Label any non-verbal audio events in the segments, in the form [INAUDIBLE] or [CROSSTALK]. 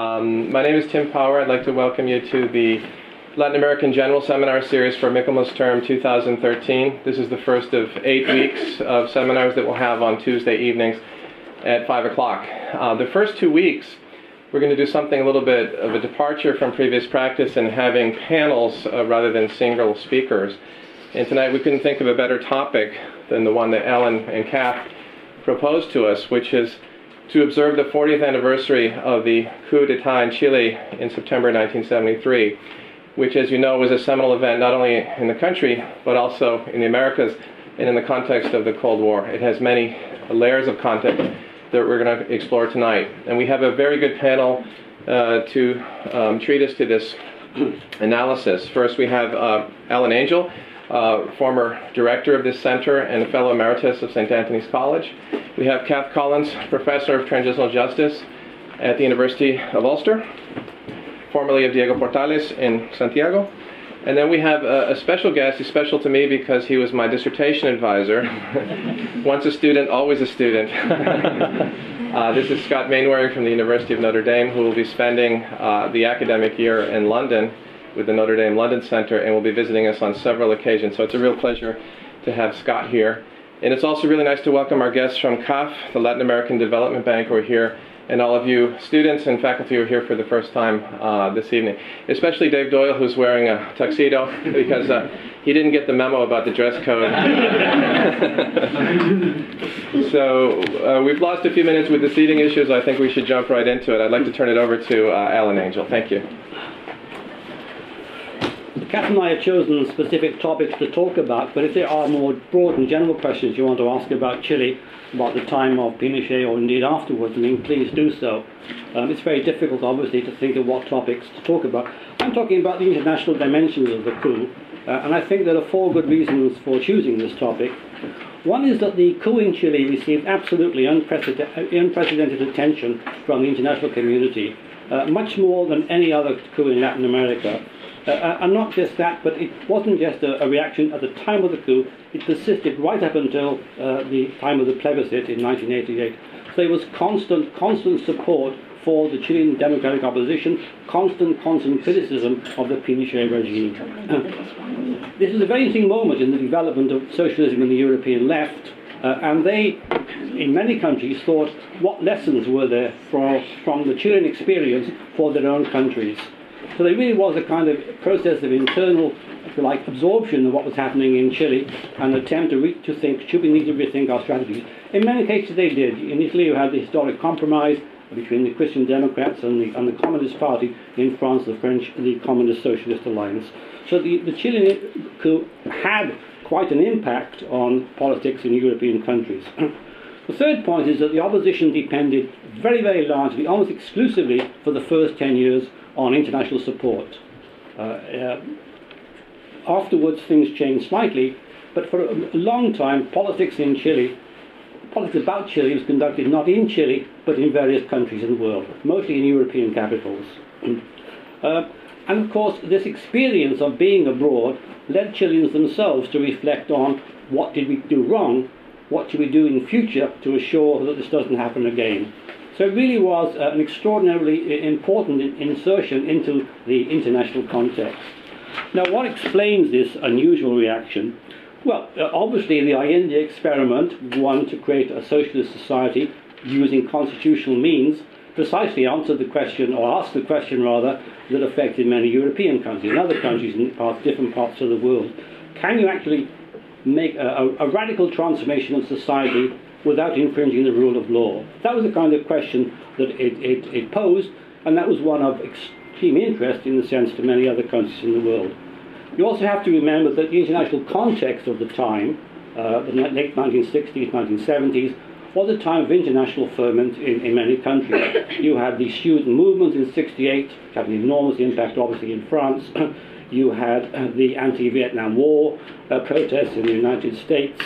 Um, my name is Tim Power. I'd like to welcome you to the Latin American General Seminar Series for Michaelmas Term 2013. This is the first of eight weeks of seminars that we'll have on Tuesday evenings at 5 o'clock. Uh, the first two weeks, we're going to do something a little bit of a departure from previous practice in having panels uh, rather than single speakers. And tonight we couldn't think of a better topic than the one that Ellen and Cath proposed to us, which is to observe the 40th anniversary of the coup d'etat in Chile in September 1973, which, as you know, was a seminal event not only in the country but also in the Americas and in the context of the Cold War. It has many layers of content that we're going to explore tonight. And we have a very good panel uh, to um, treat us to this [CLEARS THROAT] analysis. First, we have uh, Alan Angell uh, former director of this center and a fellow emeritus of St. Antony's College. We have Cath Collins, professor of transitional justice at the University of Ulster, formerly of Diego Portales in Santiago. And then we have a, a, special guest. He's special to me because he was my dissertation advisor. [LAUGHS] Once a student, always a student. [LAUGHS] uh, this is Scott Mainwaring from the University of Notre Dame, who will be spending uh, the academic year in London with the Notre Dame London Center and will be visiting us on several occasions. So it's a real pleasure to have Scott here. And it's also really nice to welcome our guests from CAF, the Latin American Development Bank, who are here, and all of you students and faculty who are here for the first time uh, this evening. Especially Dave Doyle, who's wearing a tuxedo, [LAUGHS] because uh, he didn't get the memo about the dress code. [LAUGHS] so uh, we've lost a few minutes with the seating issues. I think we should jump right into it. I'd like to turn it over to uh, Alan Angell. Thank you. Cath and I have chosen specific topics to talk about, but if there are more broad and general questions you want to ask about Chile, about the time of Pinochet or indeed afterwards, I mean, please do so. Um, it's very difficult, obviously, to think of what topics to talk about. I'm talking about the international dimensions of the coup, uh, and I think there are four good reasons for choosing this topic. One is that the coup in Chile received absolutely unprecedented, unprecedented attention from the international community, uh, much more than any other coup in Latin America. Uh, uh, and not just that, but it wasn't just a, a, reaction at the time of the coup, it persisted right up until uh, the time of the plebiscite in 1988. So there was constant, constant support for the Chilean democratic opposition, constant, constant criticism of the Pinochet regime. this is a very interesting moment in the development of socialism in the European left, uh, and they, in many countries, thought what lessons were there for, from the Chilean experience for their own countries. So there really was a kind of process of internal, if you like, absorption of what was happening in Chile, and an attempt to, re- to think, should we need to rethink our strategies? In many cases they did. In Italy you had the historic compromise between the Christian Democrats and the, and the Communist Party, in France the French, the Communist Socialist Alliance. So the, the Chilean coup had quite an impact on politics in European countries. [CLEARS THROAT] The third point is that the opposition depended very, very largely, almost exclusively, for the first 10 years on international support. Uh, uh, afterwards, things changed slightly, but for a long time, politics in Chile, politics about Chile was conducted not in Chile, but in various countries in the world, mostly in European capitals. [CLEARS THROAT] uh, and of course, this experience of being abroad led Chileans themselves to reflect on what did we do wrong, what should we do in future to assure that this doesn't happen again. So it really was uh, an extraordinarily important insertion into the international context. Now, what explains this unusual reaction? Well, uh, obviously, the Allende experiment, one to create a socialist society using constitutional means, precisely answered the question, or asked the question rather, that affected many European countries and other countries in parts, different parts of the world. Can you actually make a, a, a radical transformation of society without infringing the rule of law? That was the kind of question that it, it, it posed, and that was one of extreme interest in the sense to many other countries in the world. You also have to remember that the international context of the time, uh, the late 1960s, 1970s, was a time of international ferment in, in many countries. [COUGHS] you had the student movement in 68, which had an enormous impact obviously in France. [COUGHS] you had uh, the anti-Vietnam War uh, protests in the United States.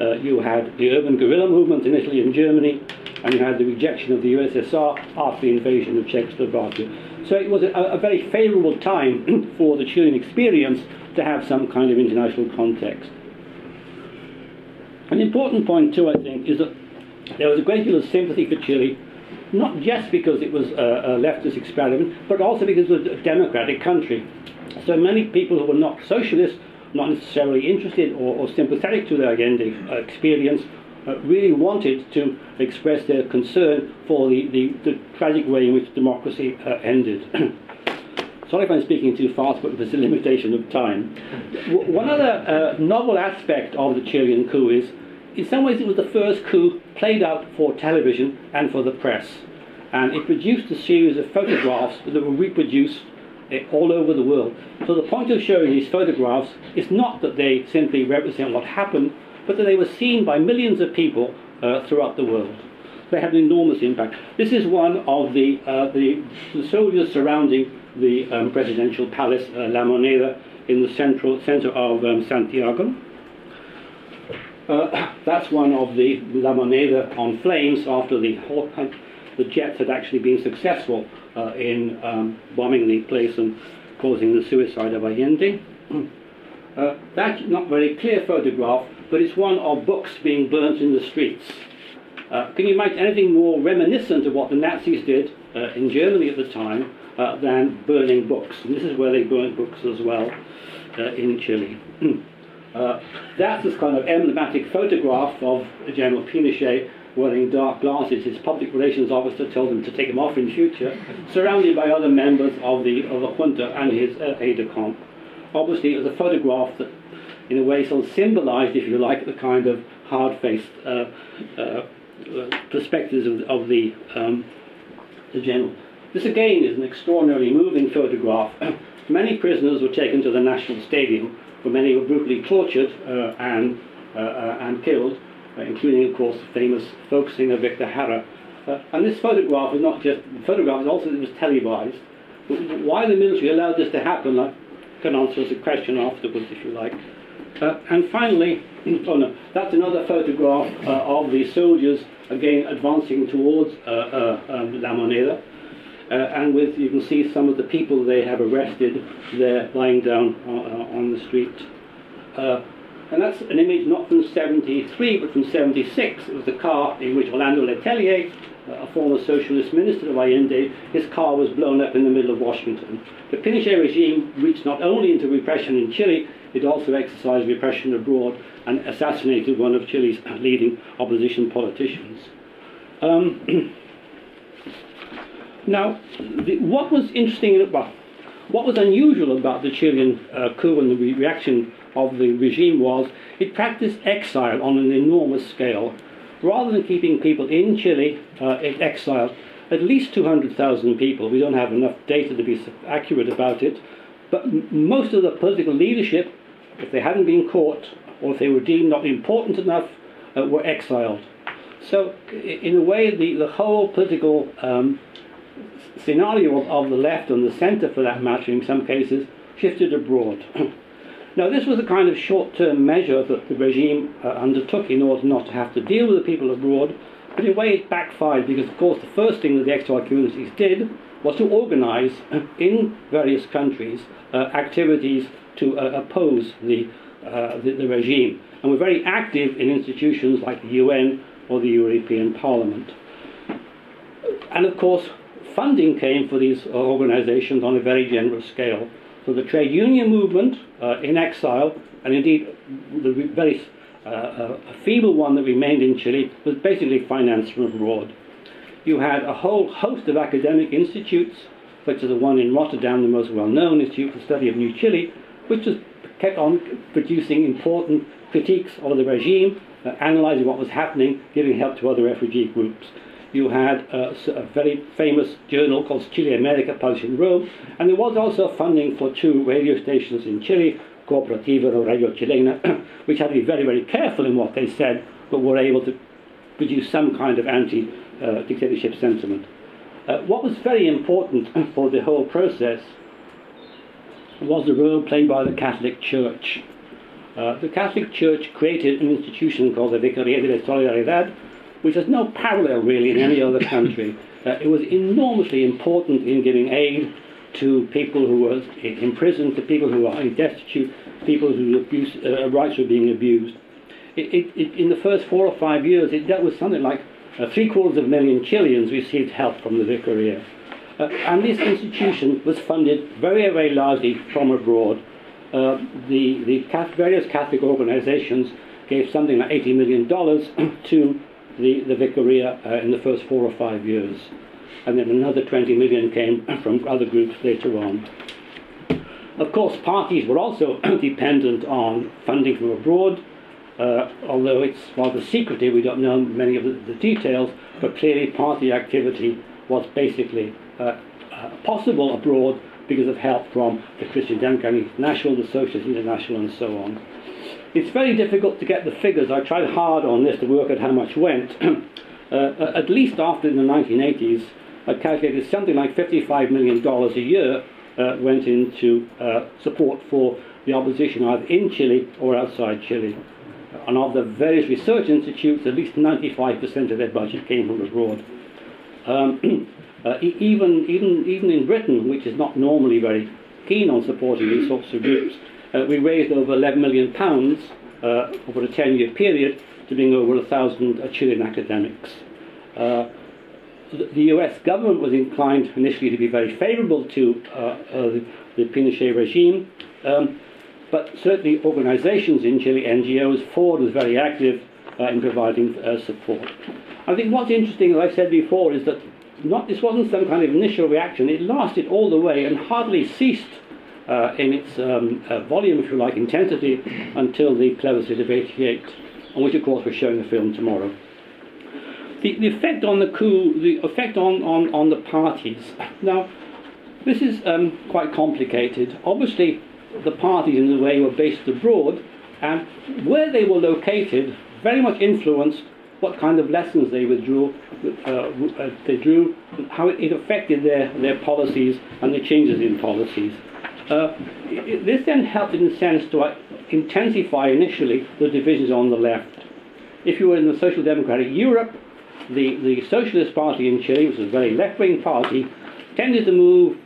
Uh, you had the urban guerrilla movement in Italy and Germany, and you had the rejection of the USSR after the invasion of Czechoslovakia. So it was a, a very favourable time [CLEARS THROAT] for the Chilean experience to have some kind of international context. An important point, too, I think, is that there was a great deal of sympathy for Chile, not just because it was a, a leftist experiment, but also because it was a democratic country. So many people who were not socialists, not necessarily interested or, or sympathetic to their Allende uh, experience, uh, really wanted to express their concern for the, the, the tragic way in which democracy uh, ended. [CLEARS THROAT] Sorry if I'm speaking too fast, but there's a limitation of time. W- one other uh, novel aspect of the Chilean coup is, in some ways, it was the first coup played out for television and for the press. And it produced a series of photographs that were reproduced all over the world. So the point of showing these photographs is not that they simply represent what happened, but that they were seen by millions of people uh, throughout the world. They had an enormous impact. This is one of the, uh, the, the, soldiers surrounding the um, presidential palace, uh, La Moneda, in the central center of um, Santiago. Uh, [COUGHS] that's one of the La Moneda on flames after the, the jets had actually been successful in um, bombing the place and causing the suicide of Allende. [CLEARS THROAT] Uh, that's not very clear photograph, but it's one of books being burnt in the streets. Uh, can you imagine anything more reminiscent of what the Nazis did uh, in Germany at the time uh, than burning books? And this is where they burnt books as well uh, in Chile. [CLEARS THROAT] Uh, that's this kind of emblematic photograph of General Pinochet wearing dark glasses. His public relations officer told him to take them off in future, surrounded by other members of the, of the junta and his uh, aide-de-camp. Obviously, it was a photograph that in a way sort of symbolized, if you like, the kind of hard-faced uh, uh, perspectives of, of the, um, the general. This again is an extraordinarily moving photograph. [CLEARS THROAT] many prisoners were taken to the National Stadium, where many were brutally tortured uh, and, uh, uh, and killed, including, of course, the famous folk singer Victor Jara. and this photograph is not just, the photograph is also it was televised. Why the military allowed this to happen, I can answer the question afterwards if you like. Uh, and finally, [CLEARS THROAT] oh no, that's another photograph uh, of the soldiers again advancing towards uh, uh um, La Moneda. Uh, and with you can see some of the people they have arrested there lying down uh, on the street. And that's an image not from 73 but from 76. It was the car in which Orlando Letelier a former socialist minister of Allende, his car was blown up in the middle of Washington. The Pinochet regime reached not only into repression in Chile, it also exercised repression abroad and assassinated one of Chile's [COUGHS] leading opposition politicians. Um, [CLEARS THROAT] now, the, what was interesting about, what was unusual about the Chilean uh, coup and the re- reaction of the regime was it practiced exile on an enormous scale rather than keeping people in Chile uh, in exile, at least 200,000 people, we don't have enough data to be accurate about it, but m- most of the political leadership, if they hadn't been caught or if they were deemed not important enough, uh, were exiled. So, in a way, the, the whole political um, scenario of, of the left and the centre, for that matter, in some cases, shifted abroad. [CLEARS THROAT] Now, this was a kind of short term measure that the regime uh, undertook in order not to have to deal with the people abroad, but in a way it backfired because, of course, the first thing that the exile communities did was to organize in various countries uh, activities to uh, oppose the, uh, the, the, regime and were very active in institutions like the UN or the European Parliament. And of course, funding came for these organizations on a very generous scale. So the trade union movement uh, in exile, and indeed the very uh, uh, feeble one that remained in Chile, was basically financed from abroad. You had a whole host of academic institutes, such as the one in Rotterdam, the most well-known Institute for the Study of New Chile, which was kept on producing important critiques of the regime, uh, analyzing what was happening, giving help to other refugee groups you had a, a, very famous journal called Chile America published in Rome, and there was also funding for two radio stations in Chile, Cooperativa or Radio Chilena, [CLEARS THROAT] which had to be very, very careful in what they said, but were able to produce some kind of anti uh, dictatorship sentiment. Uh, what was very important [CLEARS THROAT] for the whole process was the role played by the Catholic Church. Uh, the Catholic Church created an institution called the Vicaría de la Solidaridad, which has no parallel really in any other country. [LAUGHS] Uh, it was enormously important in giving aid to people who were in prison, to people who were destitute, people whose abuse, uh, rights were being abused. It, it, it, in the first four or five years, it dealt with something like uh, three quarters of a million Chileans received help from the Vicaria. Uh, and this institution was funded very, very largely from abroad. Uh, the the various Catholic organizations gave something like $80 million [CLEARS THROAT] to the, the Vicaria uh, in the first four or five years. And then another 20 million came [COUGHS] from other groups later on. Of course, parties were also [COUGHS] dependent on funding from abroad, uh, although it's rather secretive, we don't know many of the, the details, but clearly party activity was basically uh, uh, possible abroad because of help from the Christian Democratic International, the Socialist International, and so on. It's very difficult to get the figures. I tried hard on this to work out how much went. [CLEARS THROAT] Uh, at least after the 1980s, I calculated something like $55 million a year uh, went into uh, support for the opposition either in Chile or outside Chile. And of the various research institutes, at least 95% of their budget came from abroad. Um, [CLEARS THROAT] uh, even, even, even in Britain, which is not normally very keen on supporting these sorts of groups, uh, we raised over 11 million pounds uh, over a 10-year period to bring over 1,000 uh, Chilean academics. Uh, the US government was inclined initially to be very favorable to uh, uh, the, Pinochet regime, um, but certainly organizations in Chile, NGOs, Ford was very active uh, in providing uh, support. I think what's interesting, as I said before, is that not, this wasn't some kind of initial reaction, it lasted all the way and hardly ceased uh, in its um, uh, volume, if you like, intensity, until the plebiscite of 88, on which, of course, we're showing the film tomorrow the, the effect on the coup, the effect on, on, on the parties. Now, this is um, quite complicated. Obviously, the parties in a way were based abroad, and where they were located very much influenced what kind of lessons they withdrew, uh, uh, they drew, how it affected their, their policies and the changes in policies. Uh, this then helped, in a sense, to uh, intensify initially the divisions on the left. If you were in the social democratic Europe, the, the Socialist Party in Chile, which was a very left-wing party, tended to move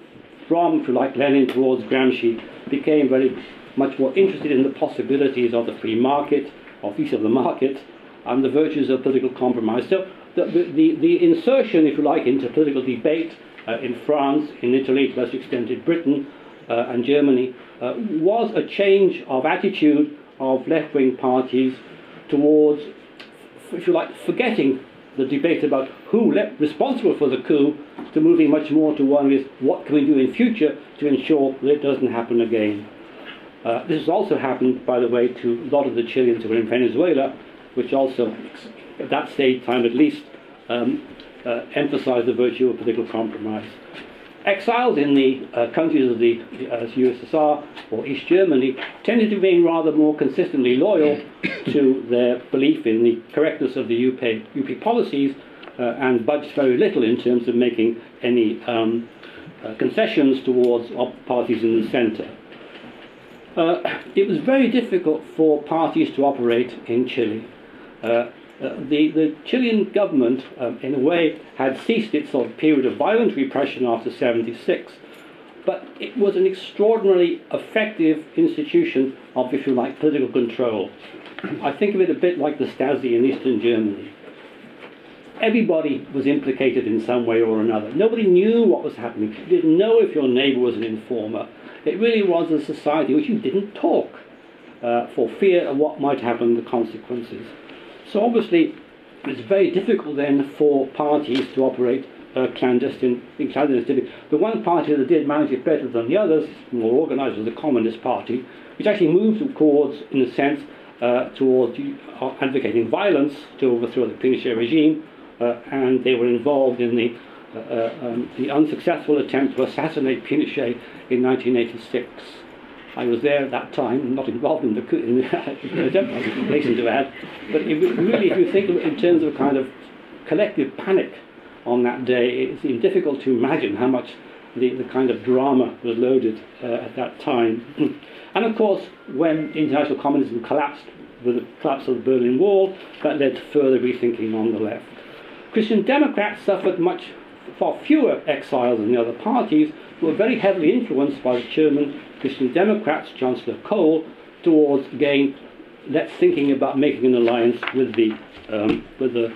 from, if you like, Lenin towards Gramsci, became very much more interested in the possibilities of the free market, of each of the markets, and the virtues of political compromise. So the, the, the insertion, if you like, into political debate uh, in France, in Italy, to less extent in Britain and Germany, uh, was a change of attitude of left-wing parties towards, if you like, forgetting the debate about who left responsible for the coup to moving much more to one with what can we do in future to ensure that it doesn't happen again. Uh, this has also happened, by the way, to a lot of the Chileans who were in Venezuela, which also, at that stage time at least, um, uh, emphasized the virtue of political compromise exiles in the uh, countries of the uh, USSR or East Germany tended to be rather more consistently loyal [COUGHS] to their belief in the correctness of the UP, UP policies uh, and budged very little in terms of making any um, uh, concessions towards parties in the centre. Uh, it was very difficult for parties to operate in Chile. Uh, the, the Chilean government, um, in a way, had ceased its sort of period of violent repression after 76, but it was an extraordinarily effective institution of, if you like, political control. I think of it a bit like the Stasi in Eastern Germany. Everybody was implicated in some way or another. Nobody knew what was happening. You didn't know if your neighbour was an informer. It really was a society which you didn't talk uh, for fear of what might happen, the consequences. So obviously, it's very difficult then for parties to operate uh, clandestine, in. The one party that did manage it better than the others, more organised, was the Communist Party, which actually moved towards, in a sense, uh, towards uh, advocating violence to overthrow the Pinochet regime, uh, and they were involved in the, uh, uh, um, the unsuccessful attempt to assassinate Pinochet in 1986. I was there at that time, not involved in the coup, in [LAUGHS] the, hasten to add. But it, really, if you think in terms of a kind of collective panic on that day, it seems difficult to imagine how much the, the kind of drama was loaded uh, at that time. [CLEARS THROAT] and of course, when international communism collapsed with the collapse of the Berlin Wall, that led to further rethinking on the left. Christian Democrats suffered much far fewer exiles than the other parties, who were very heavily influenced by the German Christian Democrats, Chancellor Kohl, towards again let's thinking about making an alliance with the um, with the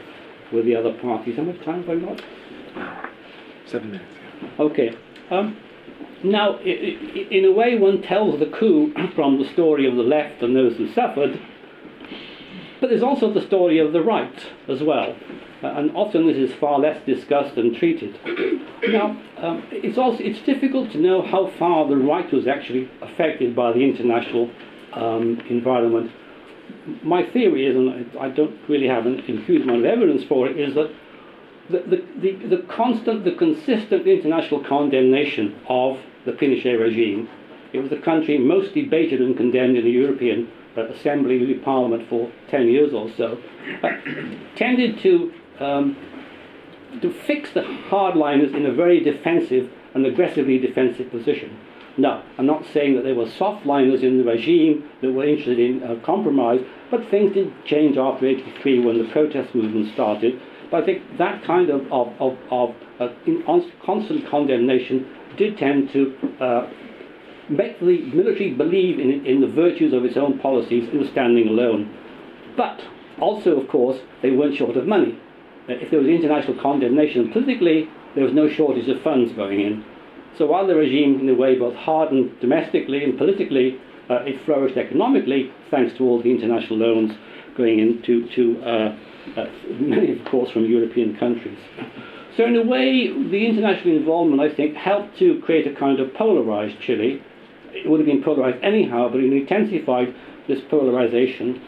with the other parties. How much time have I got? Seven minutes. Okay. Um, now, i- i- in a way, one tells the coup [CLEARS THROAT] from the story of the left and those who suffered, but there's also the story of the right as well. Uh, and often this is far less discussed and treated. [CLEARS THROAT] now, um, it's also it's difficult to know how far the right was actually affected by the international um, environment. My theory is, and I don't really have an, a huge amount of evidence for it, is that the, the, the, the constant, the consistent international condemnation of the Pinochet regime. It was the country most debated and condemned in the European uh, Assembly, Parliament for 10 years or so, uh, [COUGHS] tended to, um, to fix the hardliners in a very defensive and aggressively defensive position. No, I'm not saying that there were softliners in the regime that were interested in uh, compromise, but things did change after 83 when the protest movement started. But I think that kind of, of, of, of uh, constant condemnation did tend to uh, make the military believe in, in the virtues of its own policies in standing alone. But also, of course, they weren't short of money. Uh, if there was international condemnation politically, there was no shortage of funds going in. So while the regime, in a way, both hardened domestically and politically, uh, it flourished economically thanks to all the international loans going into to, uh, uh, many, of course, from European countries. So in a way, the international involvement, I think, helped to create a kind of polarized Chile. It would have been polarized anyhow, but it intensified this polarization,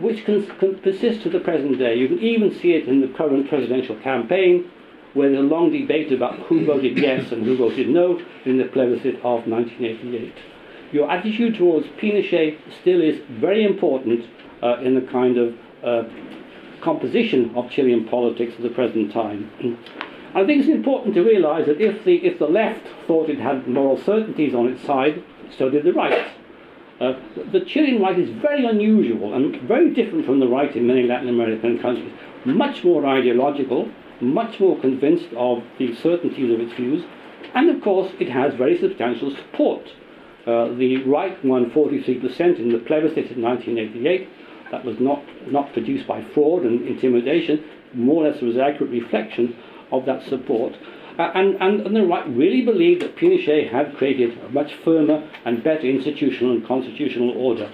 which can, can persist to the present day. You can even see it in the current presidential campaign, where there's a long debate about who voted yes and who voted no in the plebiscite of 1988. Your attitude towards Pinochet still is very important uh, in the kind of uh, composition of Chilean politics at the present time. I think it's important to realise that if the, if the left thought it had moral certainties on its side, so did the right. Uh, the Chilean right is very unusual and very different from the right in many Latin American countries. Much more ideological, much more convinced of the certainties of its views, and of course it has very substantial support. Uh, the right won 43% in the plebiscite in 1988. That was not, not produced by fraud and intimidation, more or less it was an accurate reflection of that support. Uh, and, and, and the right really believed that Pinochet had created a much firmer and better institutional and constitutional order.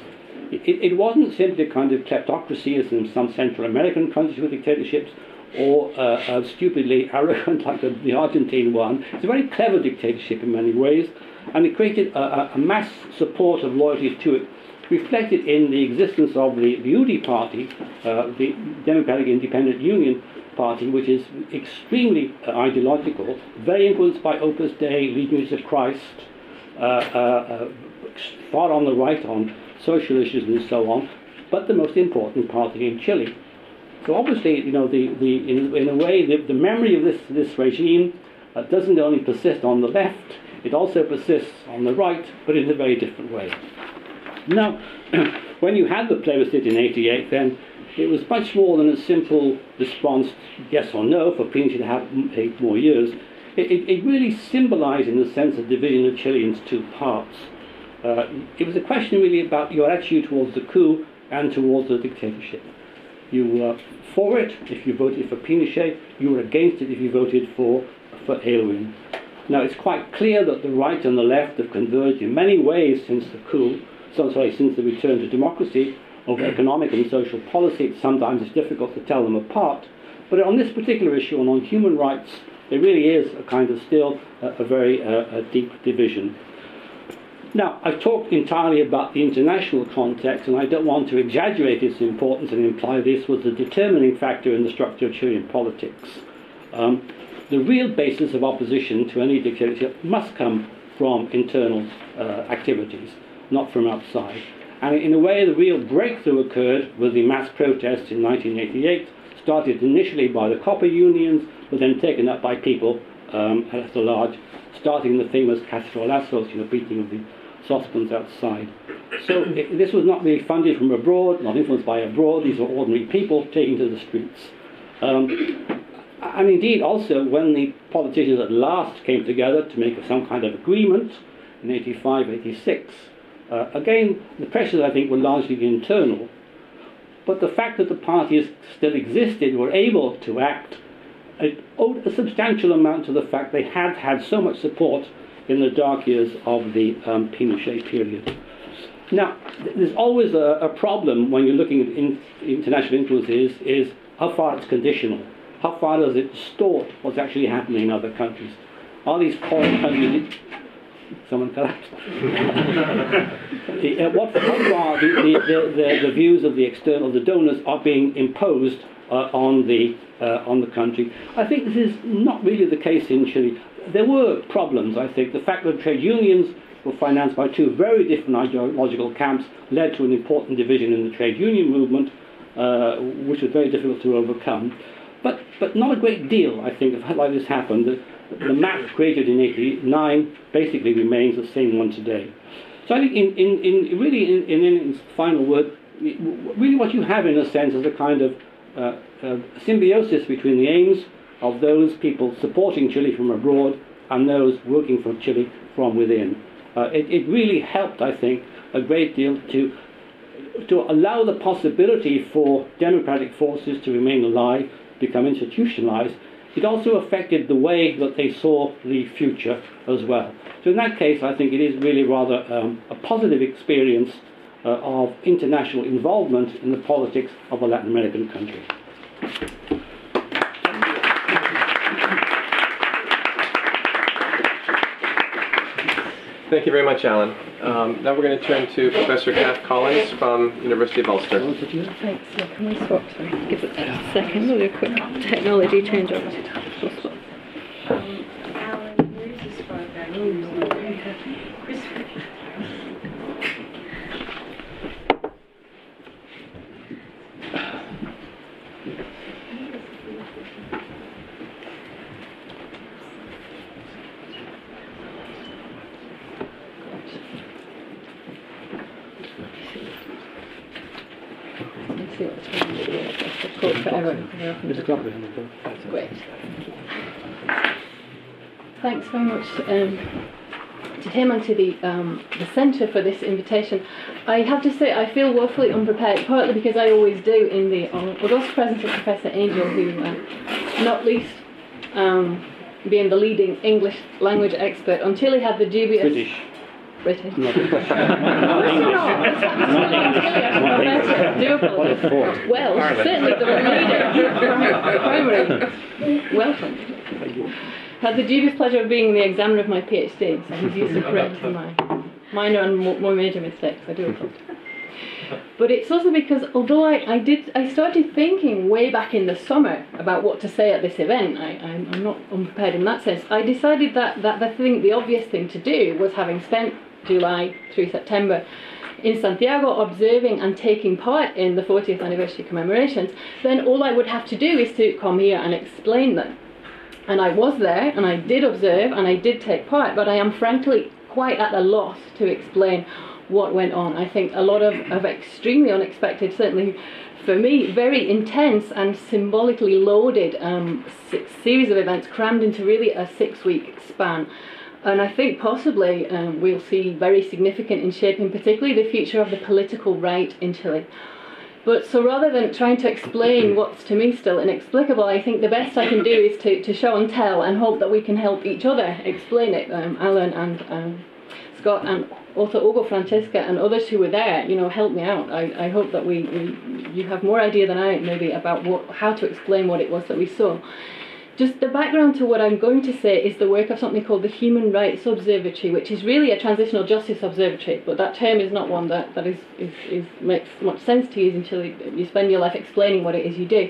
It, it wasn't simply a kind of kleptocracy as in some Central American countries with dictatorships, or uh, uh, stupidly [LAUGHS] arrogant like the, the, Argentine one. It's a very clever dictatorship in many ways, and it created a, a mass support of loyalty to it, reflected in the existence of the, the UDI party, uh, the Democratic Independent Union Party, which is extremely uh, ideological, very influenced by Opus Dei, Legionaries of Christ, uh, uh, far on the right on social issues and so on, but the most important party in Chile. So obviously, you know, the, the, in, in a way, the, the memory of this, this regime uh, doesn't only persist on the left, it also persists on the right, but in a very different way. Now, [CLEARS THROAT] when you had the plebiscite in 88, then it was much more than a simple response, yes or no, for Pinochet to have eight more years. It, it, it really symbolized, in a sense, a division of Chile into two parts. Uh, it was a question really about your attitude towards the coup and towards the dictatorship. You were for it if you voted for Pinochet, you were against it if you voted for, for Aylwin. Now, it's quite clear that the right and the left have converged in many ways since the coup, so, sorry, since the return to democracy, of economic and social policy. Sometimes it's difficult to tell them apart. But on this particular issue and on human rights, there really is a kind of still a, a very uh, a deep division. Now, I've talked entirely about the international context, and I don't want to exaggerate its importance and imply this was the determining factor in the structure of Chilean politics. Um, the real basis of opposition to any dictatorship must come from internal uh, activities, not from outside. And in a way, the real breakthrough occurred with the mass protests in 1988, started initially by the copper unions, but then taken up by people um, at the large, starting the famous cacerolazos, you know, beating of the saucepans outside. So it, this was not really funded from abroad, not influenced by abroad. These were ordinary people taking to the streets. Um, and indeed, also, when the politicians at last came together to make some kind of agreement in 85, 86, uh, again, the pressures, I think, were largely internal. But the fact that the parties still existed, were able to act, it owed a substantial amount to the fact they had had so much support in the dark years of the um, Pinochet period. Now, there's always a, a problem when you're looking at in, international influences is how far it's conditional. How far does it distort what's actually happening in other countries? Are these foreign countries... Someone collapsed. Uh, what, far the, the, the, the, views of the external, the donors, are being imposed uh, on, the, uh, on the country? I think this is not really the case in Chile. There were problems, I think. The fact that trade unions were financed by two very different ideological camps led to an important division in the trade union movement, uh, which was very difficult to overcome. But, but not a great deal, I think, of like this happened. The, the map created in 89 basically remains the same one today. So I think, in, in, in really, in, in, in final word, really what you have in a sense is a kind of uh, uh, symbiosis between the aims of those people supporting Chile from abroad and those working for Chile from within. Uh, it, it really helped, I think, a great deal to to allow the possibility for democratic forces to remain alive, become institutionalized. It also affected the way that they saw the future as well. So in that case, I think it is really rather um, a positive experience uh, of international involvement in the politics of a Latin American country. Thank you very much, Alan. Um, now we're going to turn to Professor Cath Collins from University of Ulster. Thanks. Yeah, can we swap? Sorry, give it a second. We'll a quick technology change Great. Thanks very much um, to him and to the, um, the Centre for this invitation. I have to say I feel woefully unprepared, partly because I always do in the august presence of Professor Angell, who, uh, not least um, being the leading English language expert, until he had the dubious... British. British. [LAUGHS] Not English. no, Do apologise. Welsh, certainly the leader. Primary. Welcome. Had the dubious pleasure of being the examiner of my PhD, so he's used to correct my minor and more major mistakes. I do apologise. But it's also because although I, I did I started thinking way back in the summer about what to say at this event, I, I'm, I'm not unprepared in that sense. I decided that, that the thing the obvious thing to do was having spent July through September in Santiago observing and taking part in the 40th anniversary commemorations, then all I would have to do is to come here and explain them. And I was there and I did observe and I did take part, but I am frankly quite at a loss to explain what went on. I think a lot of, of extremely unexpected, certainly for me, very intense and symbolically loaded um, series of events crammed into really a six week span. And I think possibly um, we'll see very significant in shaping, particularly the future of the political right in Chile. But so rather than trying to explain [CLEARS THROAT] what's to me still inexplicable, I think the best I can do is to, to show and tell and hope that we can help each other explain it. Um, Alan and um, Scott and also Ugo, Francesca and others who were there, you know, help me out. I, I hope that we, we you have more idea than I maybe about what, how to explain what it was that we saw. Just the background to what I'm going to say is the work of something called the Human Rights Observatory, which is really a transitional justice observatory, but that term is not one that, that is, is, is makes much sense to use until you spend your life explaining what it is you do.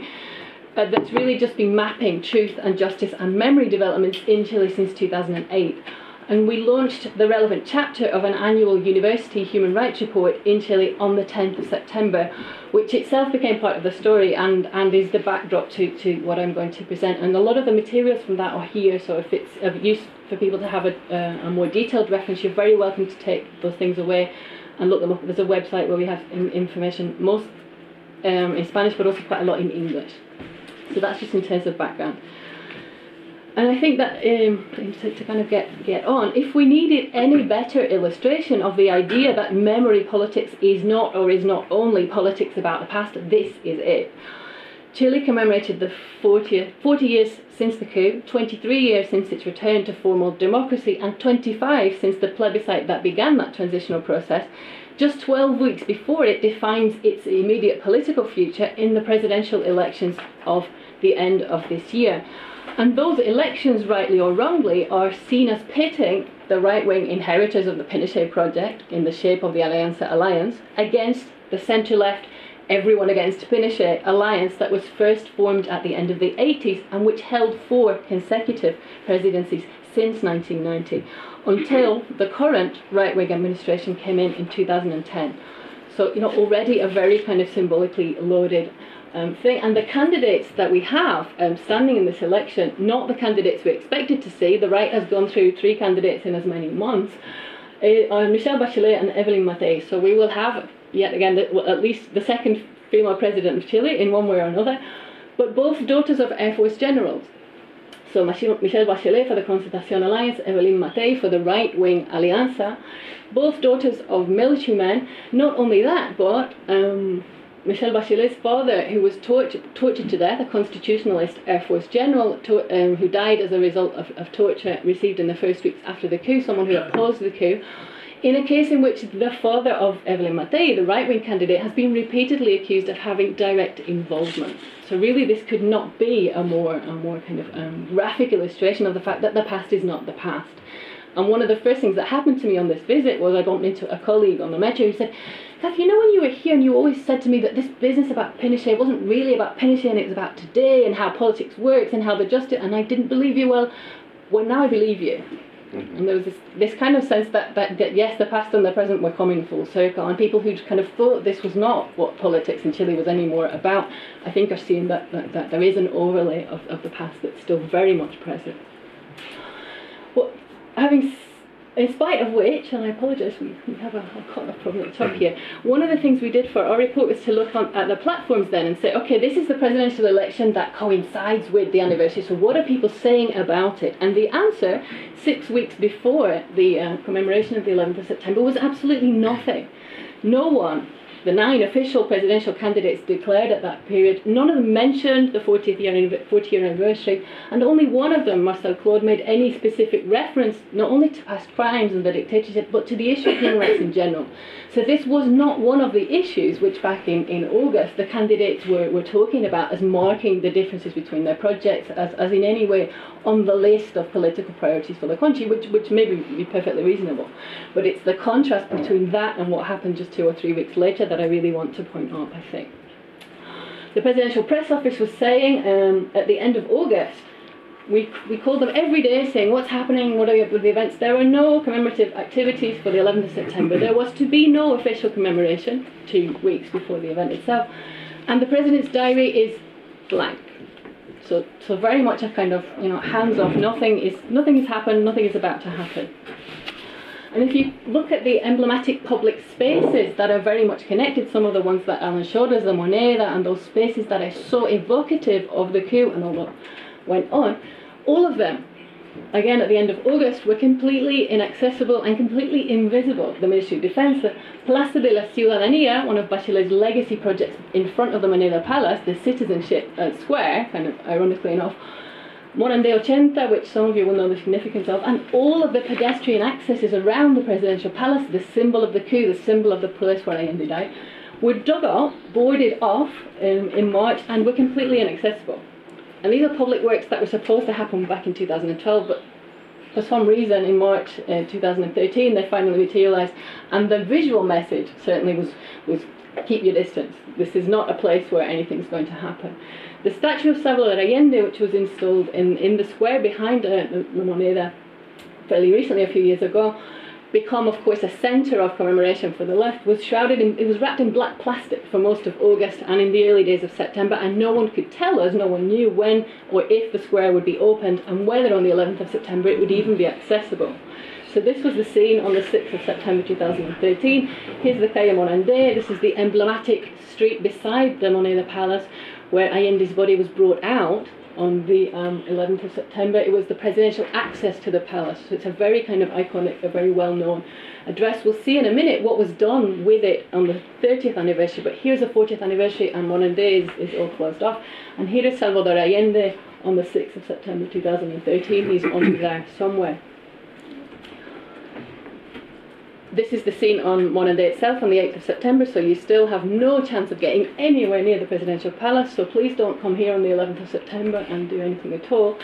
Uh, that's really just been mapping truth and justice and memory developments in Chile since 2008 and we launched the relevant chapter of an annual university human rights report in Chile on the 10th of September, which itself became part of the story and, and is the backdrop to, to what I'm going to present. And a lot of the materials from that are here, so if it's of use for people to have a, uh, a more detailed reference, you're very welcome to take those things away and look them up. There's a website where we have information, most um, in Spanish, but also quite a lot in English. So that's just in terms of background. And I think that um, to, to, kind of get get on, if we needed any better illustration of the idea that memory politics is not or is not only politics about the past, this is it. Chile commemorated the 40, 40 years since the coup, 23 years since its return to formal democracy, and 25 since the plebiscite that began that transitional process. Just 12 weeks before it defines its immediate political future in the presidential elections of the end of this year. And those elections, rightly or wrongly, are seen as pitting the right wing inheritors of the Pinochet project in the shape of the Alianza Alliance against the centre left Everyone Against Pinochet alliance that was first formed at the end of the 80s and which held four consecutive presidencies since 1990 until the current right wing administration came in in 2010. So, you know, already a very kind of symbolically loaded um, thing. And the candidates that we have um, standing in this election, not the candidates we expected to see, the right has gone through three candidates in as many months, uh, are Michelle Bachelet and Evelyn Matthei. So we will have yet again, the, well, at least the second female president of Chile in one way or another, but both daughters of Air Force generals. So Michelle Bachelet for the Concertación Alliance, Evelyn Matthei for the right wing Alianza, both daughters of military men. Not only that, but um, Michelle Bachelet's father, who was tortured, tortured to death, a constitutionalist Air Force general to, um, who died as a result of, of torture received in the first weeks after the coup, someone who opposed the coup in a case in which the father of Evelyn Matthei, the right wing candidate, has been repeatedly accused of having direct involvement. So, really, this could not be a more, a more kind of um, graphic illustration of the fact that the past is not the past. And one of the first things that happened to me on this visit was I bumped into a colleague on the metro who said, Cath, you know when you were here and you always said to me that this business about Pinochet wasn't really about Pinochet and it was about today and how politics works and how the justice, and I didn't believe you. Well, well, now I believe you. Mm-hmm. And there was this, this kind of sense that, that, that, yes, the past and the present were coming full circle, and people who kind of thought this was not what politics in Chile was anymore about, I think are seeing that, that, that there is an overlay of, of the past that's still very much present. Well, having in spite of which, and I apologise, we, we have a, a off problem at the top here. One of the things we did for our report was to look on, at the platforms then and say, okay, this is the presidential election that coincides with the anniversary. So what are people saying about it? And the answer, six weeks before the uh, commemoration of the 11th of September, was absolutely nothing. No one the nine official presidential candidates declared at that period, none of them mentioned the 40th year, 40th year anniversary, and only one of them, Marcel Claude, made any specific reference not only to past crimes and the dictatorship, but to the issue of human rights in general. So this was not one of the issues which back in, in August the candidates were, were talking about as marking the differences between their projects, as, as in any way on the list of political priorities for the country, which, which may be perfectly reasonable. But it's the contrast between that and what happened just two or three weeks later that I really want to point out, I think. The Presidential Press Office was saying um, at the end of August, we, we called them every day saying what's happening, what are the events. There were no commemorative activities for the 11th of September. There was to be no official commemoration two weeks before the event itself. And the President's diary is blank. So, so very much a kind of you know hands off. Nothing is nothing has happened. Nothing is about to happen. And if you look at the emblematic public spaces that are very much connected, some of the ones that Alan showed us, the Moneda, and those spaces that are so evocative of the coup and all that went on, all of them again at the end of August, were completely inaccessible and completely invisible. The Ministry of Defense, the Plaza de la Ciudadanía, one of Bachelet's legacy projects in front of the Moneda Palace, the citizenship uh, square, kind of ironically enough, Morandé 80, which some of you will know the significance of, and all of the pedestrian accesses around the presidential palace, the symbol of the coup, the symbol of the place where Allende died, were dug up, boarded off um, in March, and were completely inaccessible. And these are public works that were supposed to happen back in 2012, but for some reason in March uh, 2013 they finally materialised. And the visual message certainly was, was keep your distance. This is not a place where anything's going to happen. The statue of Salvador Allende, which was installed in, in the square behind uh, the, the Moneda fairly recently, a few years ago, become, of course, a centre of commemoration for the left, was shrouded in, it was wrapped in black plastic for most of August and in the early days of September, and no one could tell us, no one knew when or if the square would be opened and whether on the 11th of September it would even be accessible. So this was the scene on the 6th of September 2013. Here's the Calle Morandé. This is the emblematic street beside the Moneda Palace where Allende's body was brought out on the um, 11th of September. It was the presidential access to the palace. So it's a very kind of iconic, a very well known address. We'll see in a minute what was done with it on the 30th anniversary, but here's the 40th anniversary, and Morandé is, is all closed off. And here is Salvador Allende on the 6th of September 2013. He's on there somewhere. This is the scene on Morandé itself on the 8th of September, so you still have no chance of getting anywhere near the presidential palace, so please don't come here on the 11th of September and do anything at all.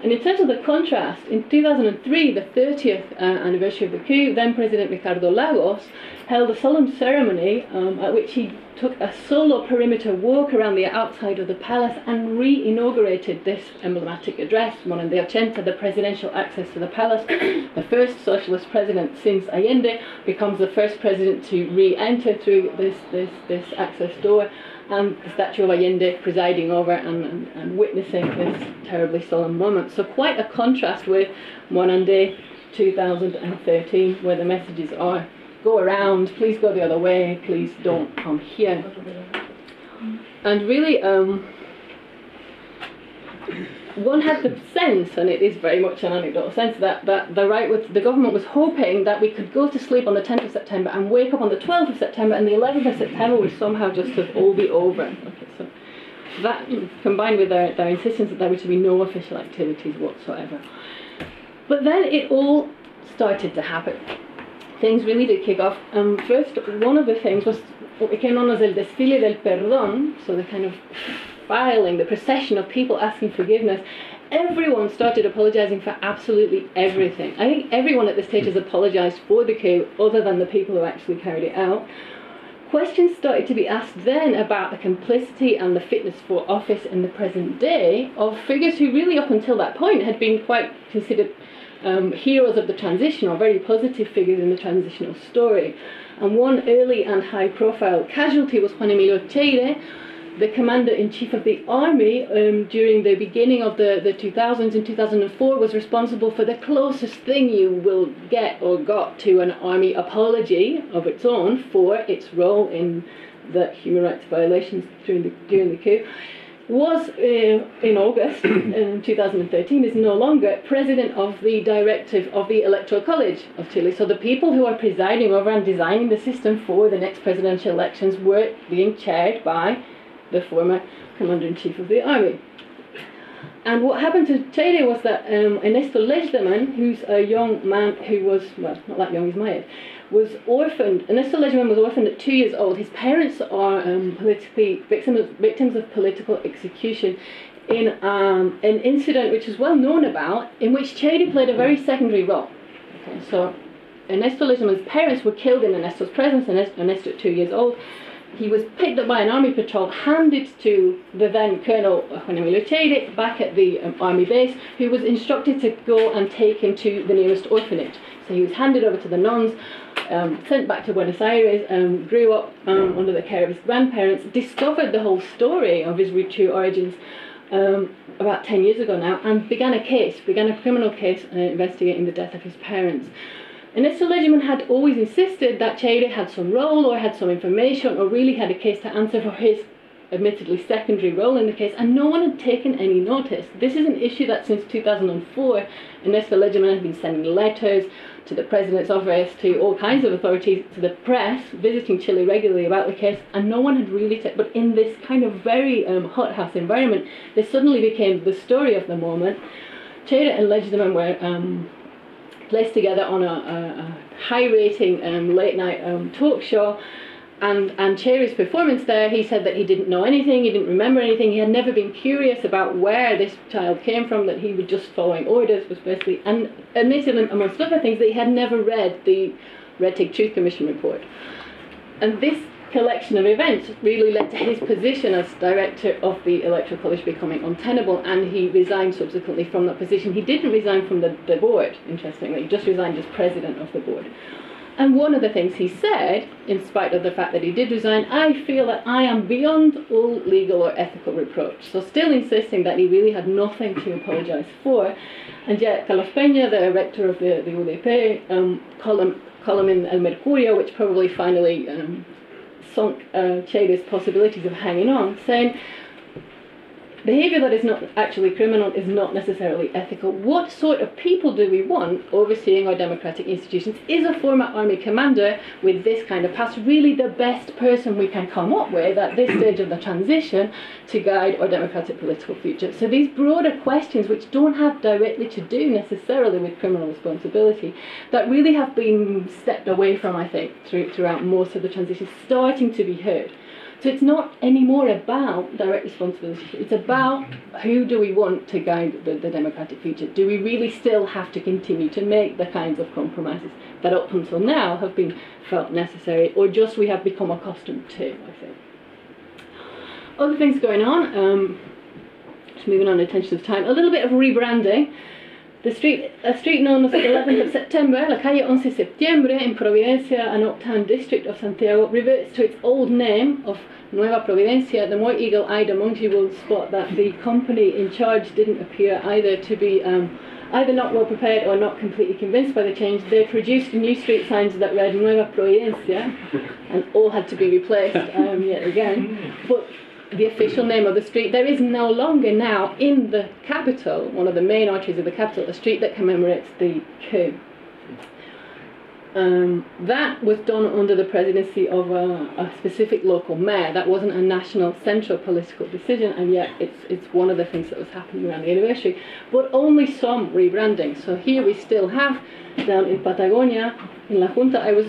And in terms of the contrast, in 2003, the 30th uh, anniversary of the coup, then President Ricardo Lagos held a solemn ceremony um, at which he took a solo perimeter walk around the outside of the palace and re-inaugurated this emblematic address, Morandé Ochenta, the presidential access to the palace. [CLEARS THROAT] the first socialist president since Allende becomes the first president to re-enter through this, this, this access door and the statue of Allende presiding over and, and, and, witnessing this terribly solemn moment. So quite a contrast with Morandé 2013, where the messages are go around, please go the other way, please don't come here. And really, um, one had the sense, and it is very much an anecdotal sense, that, that the right was, the government was hoping that we could go to sleep on the 10th of September and wake up on the 12th of September, and the 11th of September would somehow just have all be over. Okay, so that combined with their, their insistence that there were to be no official activities whatsoever. But then it all started to happen. Things really did kick off. Um, first, one of the things was what became known as el desfile del perdón, so the kind of filing, the procession of people asking forgiveness, everyone started apologising for absolutely everything. I think everyone at this stage has apologised for the coup, other than the people who actually carried it out. Questions started to be asked then about the complicity and the fitness for office in the present day of figures who, really, up until that point, had been quite considered um, heroes of the transition or very positive figures in the transitional story. And one early and high profile casualty was Juan Emilio Cheyre, the commander in chief of the army um, during the beginning of the, the 2000s in 2004 was responsible for the closest thing you will get or got to an army apology of its own for its role in the human rights violations during the, during the coup. Was uh, in August [CLEARS THROAT] in 2013 is no longer president of the directive of the Electoral College of Chile. So the people who are presiding over and designing the system for the next presidential elections were being chaired by the former commander in chief of the army. And what happened to Chile was that um, Ernesto Lejderman, who's a young man who was, well, not that young, he's my age, was orphaned. Ernesto Lejderman was orphaned at two years old. His parents are um, politically victims, victims of political execution in um, an incident which is well known about, in which Cheyre played a very secondary role. Okay, so Ernesto Lejderman's parents were killed in Ernesto's presence, Ernesto at two years old, he was picked up by an army patrol, handed to the then Colonel Emilio Cheyre back at the um, army base, who was instructed to go and take him to the nearest orphanage. So he was handed over to the nuns, um, sent back to Buenos Aires, um, grew up um, under the care of his grandparents, discovered the whole story of his true origins um, about 10 years ago now, and began a case, began a criminal case uh, investigating the death of his parents. Ernesto Lejderman had always insisted that Cheyre had some role or had some information or really had a case to answer for his admittedly secondary role in the case, and no one had taken any notice. This is an issue that since 2004, Ernesto Lejderman had been sending letters to the president's office, to all kinds of authorities, to the press, visiting Chile regularly about the case, and no one had really taken. But in this kind of very um, hothouse environment, this suddenly became the story of the moment. Cheyre and Lejderman were um, placed together on a, a, a high rating um, late night um, talk show. And, and Cheyre's performance there, he said that he didn't know anything, he didn't remember anything, he had never been curious about where this child came from, that he was just following orders, was basically, and admitted, amongst other things, that he had never read the Rettig Truth Commission report. And this collection of events really led to his position as director of the Electoral College becoming untenable, and he resigned subsequently from that position. He didn't resign from the, the board, interestingly, he just resigned as president of the board. And one of the things he said, in spite of the fact that he did resign, I feel that I am beyond all legal or ethical reproach. So, still insisting that he really had nothing to apologise for. And yet, Carlos Peña, the rector of the, the UDP, um, column, column in El Mercurio, which probably finally um, sunk uh, Cheyre's possibilities of hanging on, saying behaviour that is not actually criminal is not necessarily ethical. What sort of people do we want overseeing our democratic institutions? Is a former army commander with this kind of past really the best person we can come up with at this stage of the transition to guide our democratic political future? So these broader questions, which don't have directly to do necessarily with criminal responsibility, that really have been stepped away from, I think, through, throughout most of the transition, starting to be heard. So it's not anymore about direct responsibility. It's about who do we want to guide the, the, democratic future. Do we really still have to continue to make the kinds of compromises that up until now have been felt necessary, or just we have become accustomed to? I think. Other things going on. Um, just moving on attention of time. A little bit of rebranding. The street, a street known as the 11th of September, la calle 11 Septiembre in Providencia, an uptown district of Santiago, reverts to its old name of Nueva Providencia. The more eagle-eyed among you will spot that the company in charge didn't appear either to be um, either not well prepared or not completely convinced by the change. They produced new street signs that read Nueva Providencia, and all had to be replaced um, yet again. But the official name of the street. There is no longer now in the capital, one of the main arteries of the capital, a street that commemorates the coup. Um, that was done under the presidency of a, a, specific local mayor. That wasn't a national central political decision, and yet it's, it's one of the things that was happening around the anniversary. But only some rebranding. So here we still have, down in Patagonia, in La Junta, I was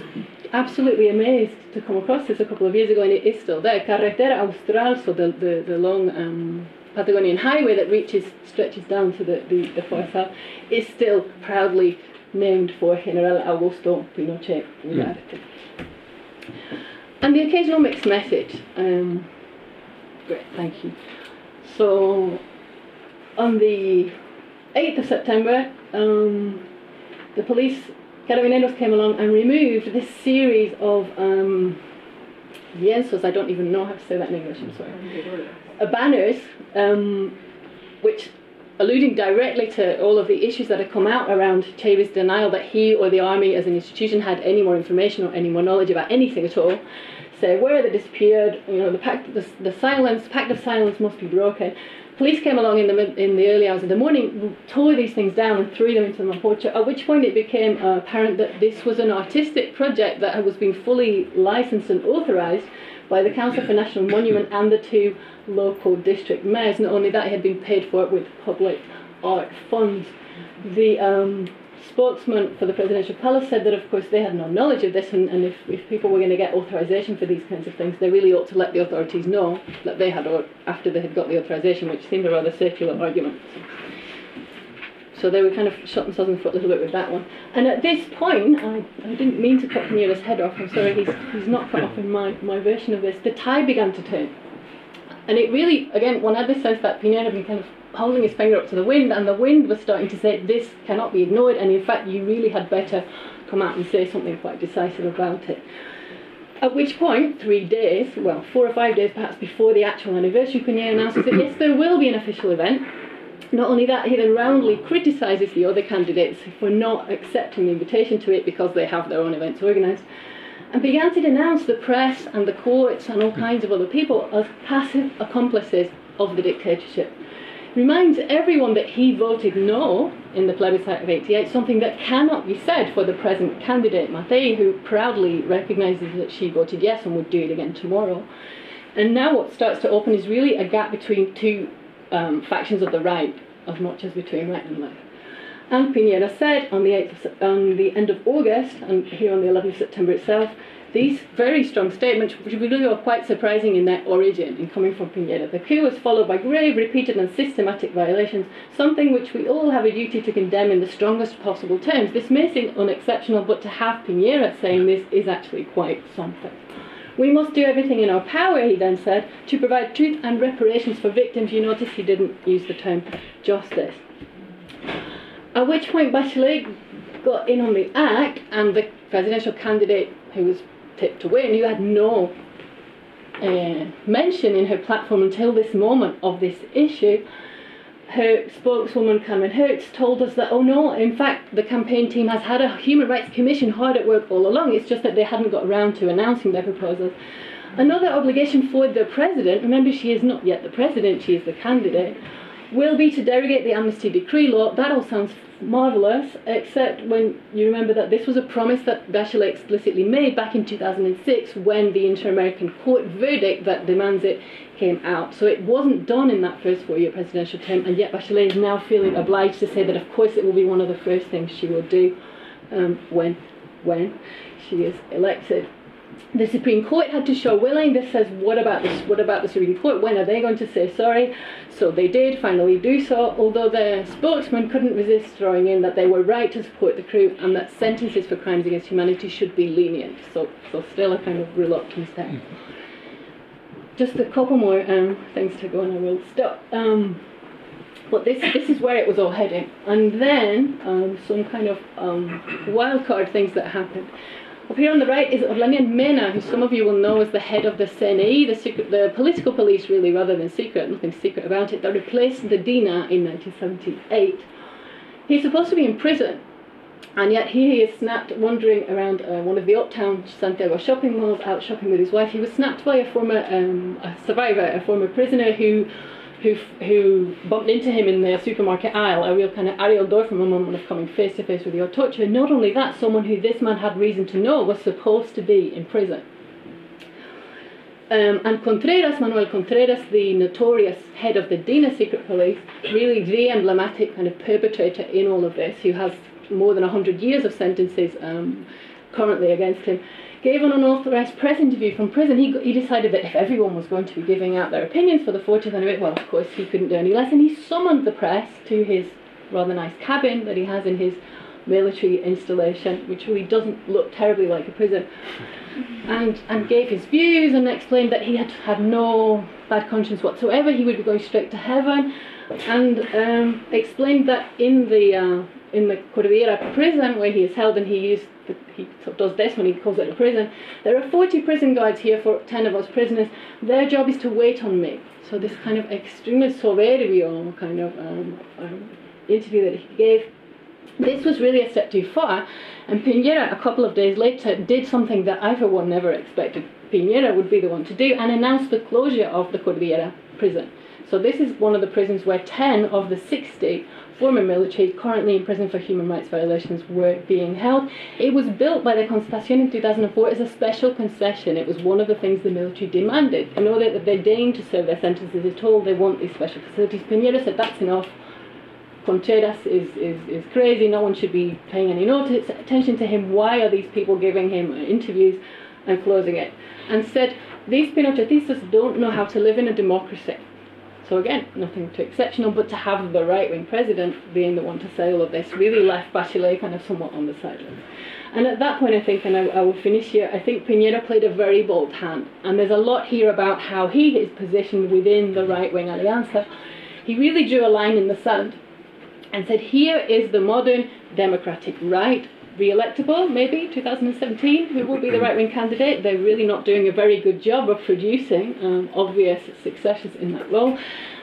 absolutely amazed to come across this a couple of years ago, and it is still there. Carretera Austral, so the, the, the long um, Patagonian highway that reaches, stretches down to the, the, the far south, is still proudly named for General Augusto Pinochet Ugarte. Mm. And the occasional mixed message. Um, great, thank you. So, on the 8th of September, um, the police Carabineros came along and removed this series of um, lienzos, I don't even know how to say that in English, I'm sorry, uh, banners, um, which alluding directly to all of the issues that have come out around Chavez's denial that he or the army as an institution had any more information or any more knowledge about anything at all, say where they disappeared, you know, the pact, the, the silence, pact of silence must be broken. Police came along in the in the early hours of the morning, tore these things down and threw them into the Mapocho, at which point it became apparent that this was an artistic project that was being fully licensed and authorised by the Council for National Monument and the two local district mayors. Not only that, it had been paid for with public art funds. The um, spokesman for the presidential palace said that, of course, they had no knowledge of this, and, and if, if people were going to get authorization for these kinds of things, they really ought to let the authorities know that they had, or after they had got the authorization, which seemed a rather circular argument. So they were kind of shot themselves in the foot a little bit with that one. And at this point, I, I didn't mean to cut Piñera's head off, I'm sorry, he's, he's not cut off in my, my version of this. The tide began to turn. And it really, again, one had this sense that Piñera had been kind of holding his finger up to the wind, and the wind was starting to say, This cannot be ignored, and in fact, you really had better come out and say something quite decisive about it. At which point, three days, well, four or five days perhaps before the actual anniversary, Piñera announces that yes, there will be an official event. Not only that, he then roundly criticises the other candidates for not accepting the invitation to it because they have their own events organised and began to denounce the press and the courts and all kinds of other people as passive accomplices of the dictatorship reminds everyone that he voted no in the plebiscite of 88, something that cannot be said for the present candidate, Matthei, who proudly recognises that she voted yes and would do it again tomorrow. And now what starts to open is really a gap between two um, factions of the right, as much as between right and left. And Piñera said on the, 8th of, on the end of August, and here on the 11th of September itself, these very strong statements, which we really are quite surprising in their origin, in coming from Piñera. The coup was followed by grave, repeated, and systematic violations, something which we all have a duty to condemn in the strongest possible terms. This may seem unexceptional, but to have Piñera saying this is actually quite something. We must do everything in our power, he then said, to provide truth and reparations for victims. You notice he didn't use the term justice. At which point Bachelet got in on the act, and the presidential candidate who was tipped to win, who had no uh, mention in her platform until this moment of this issue. Her spokeswoman, Carmen Hertz, told us that, oh no, in fact, the campaign team has had a Human Rights Commission hard at work all along. It's just that they hadn't got around to announcing their proposals. Another obligation for the president, remember she is not yet the president, she is the candidate, will be to derogate the amnesty decree law. That all sounds marvellous, except when you remember that this was a promise that Bachelet explicitly made back in 2006 when the Inter American Court verdict that demands it came out. So it wasn't done in that first four year presidential term, and yet Bachelet is now feeling obliged to say that, of course, it will be one of the first things she will do um, when, when she is elected the Supreme Court had to show willing. This says, what about this? What about the Supreme Court? When are they going to say sorry? So they did finally do so. Although the spokesman couldn't resist throwing in that they were right to support the crew and that sentences for crimes against humanity should be lenient. So, so still a kind of reluctance there. Just a couple more um, things to go, and I will stop. Um, but this this is where it was all heading, and then um, some kind of um, wild card things that happened. Up here on the right is Odlanier Mena, who some of you will know as the head of the CNI, the, secret, the political police, really, rather than secret, nothing secret about it, that replaced the DINA in 1978. He's supposed to be in prison, and yet here he is snapped wandering around uh, one of the uptown Santiago shopping malls, out shopping with his wife. He was snapped by a former um, a survivor, a former prisoner who who, who bumped into him in the supermarket aisle, a real kind of Ariel Dorfman moment of coming face to face with your torture. Not only that, someone who this man had reason to know was supposed to be in prison. Um, and Contreras, Manuel Contreras, the notorious head of the DINA secret police, really the emblematic kind of perpetrator in all of this, who has more than 100 years of sentences um, currently against him, gave an unauthorized press interview from prison. He, he decided that if everyone was going to be giving out their opinions for the 40th anniversary, well, of course, he couldn't do any less. And he summoned the press to his rather nice cabin that he has in his military installation, which really doesn't look terribly like a prison, and, and gave his views and explained that he had had no bad conscience whatsoever. He would be going straight to heaven, and um, explained that in the uh, in the Cordillera prison where he is held and he used he does this when he calls it a prison. There are 40 prison guards here for 10 of us prisoners. Their job is to wait on me. So this kind of extremely soberbio kind of um, um, interview that he gave, this was really a step too far. And Piñera, a couple of days later, did something that I, for one, never expected Piñera would be the one to do and announced the closure of the Cordillera prison. So this is one of the prisons where 10 of the 60 former military currently in prison for human rights violations were being held. It was built by the Constitution in 2004 as a special concession. It was one of the things the military demanded. In order that they deign to serve their sentences, at all, they want these special facilities. Piñera said that's enough. Contreras is, is, is crazy, no one should be paying any notice, attention to him. Why are these people giving him uh, interviews and closing it? And said, these Pinochetistas don't know how to live in a democracy. So again, nothing too exceptional, but to have the right-wing president being the one to say all of this really left Bachelet kind of somewhat on the sidelines. And at that point, I think, and I, I, will finish here, I think Piñera played a very bold hand. And there's a lot here about how he is positioned within the right-wing Alianza. He really drew a line in the sand and said, here is the modern democratic right re-electable, maybe 2017, who will be the [CLEARS THROAT] right-wing candidate. They're really not doing a very good job of producing um, obvious successes in that role.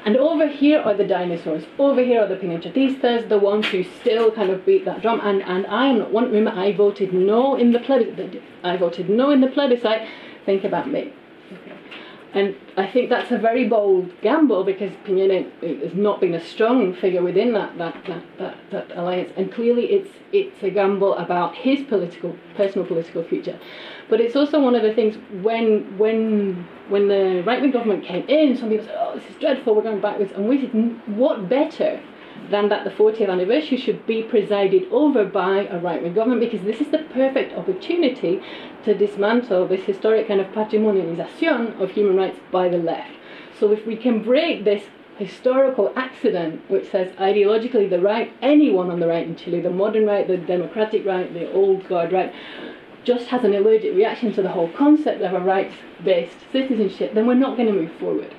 And over here are the dinosaurs. Over here are the Pinochetistas, the ones who still kind of beat that drum. And, and I am not one. Remember, I voted no in the plebiscite. I voted no in the plebiscite. Think about me. And I think that's a very bold gamble because Piñera has not been a strong figure within that, that, that, that, that alliance. And clearly it's, it's a gamble about his political, personal political future. But it's also one of the things when, when, when the right wing government came in, some people said, oh, this is dreadful, we're going backwards. And we said, what better than that the 40th anniversary should be presided over by a right wing government because this is the perfect opportunity to dismantle this historic kind of patrimonialization of human rights by the left. So if we can break this historical accident which says ideologically the right, anyone on the right in Chile, the modern right, the democratic right, the old guard right, just has an allergic reaction to the whole concept of a rights based citizenship, then we're not going to move forward.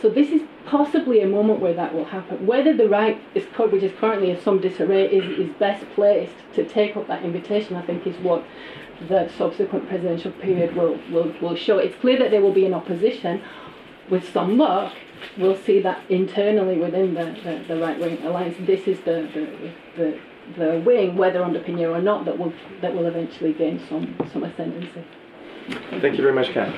So this is possibly a moment where that will happen. Whether the right, is, which is currently in some disarray, is, is best placed to take up that invitation, I think is what the subsequent presidential period will, will, will show. It's clear that there will be an opposition. With some luck, we'll see that internally within the, the, the right-wing alliance. This is the, the, the, the wing, whether under Piñera or not, that will, that will eventually gain some, some ascendancy. Thank you very much, Cath.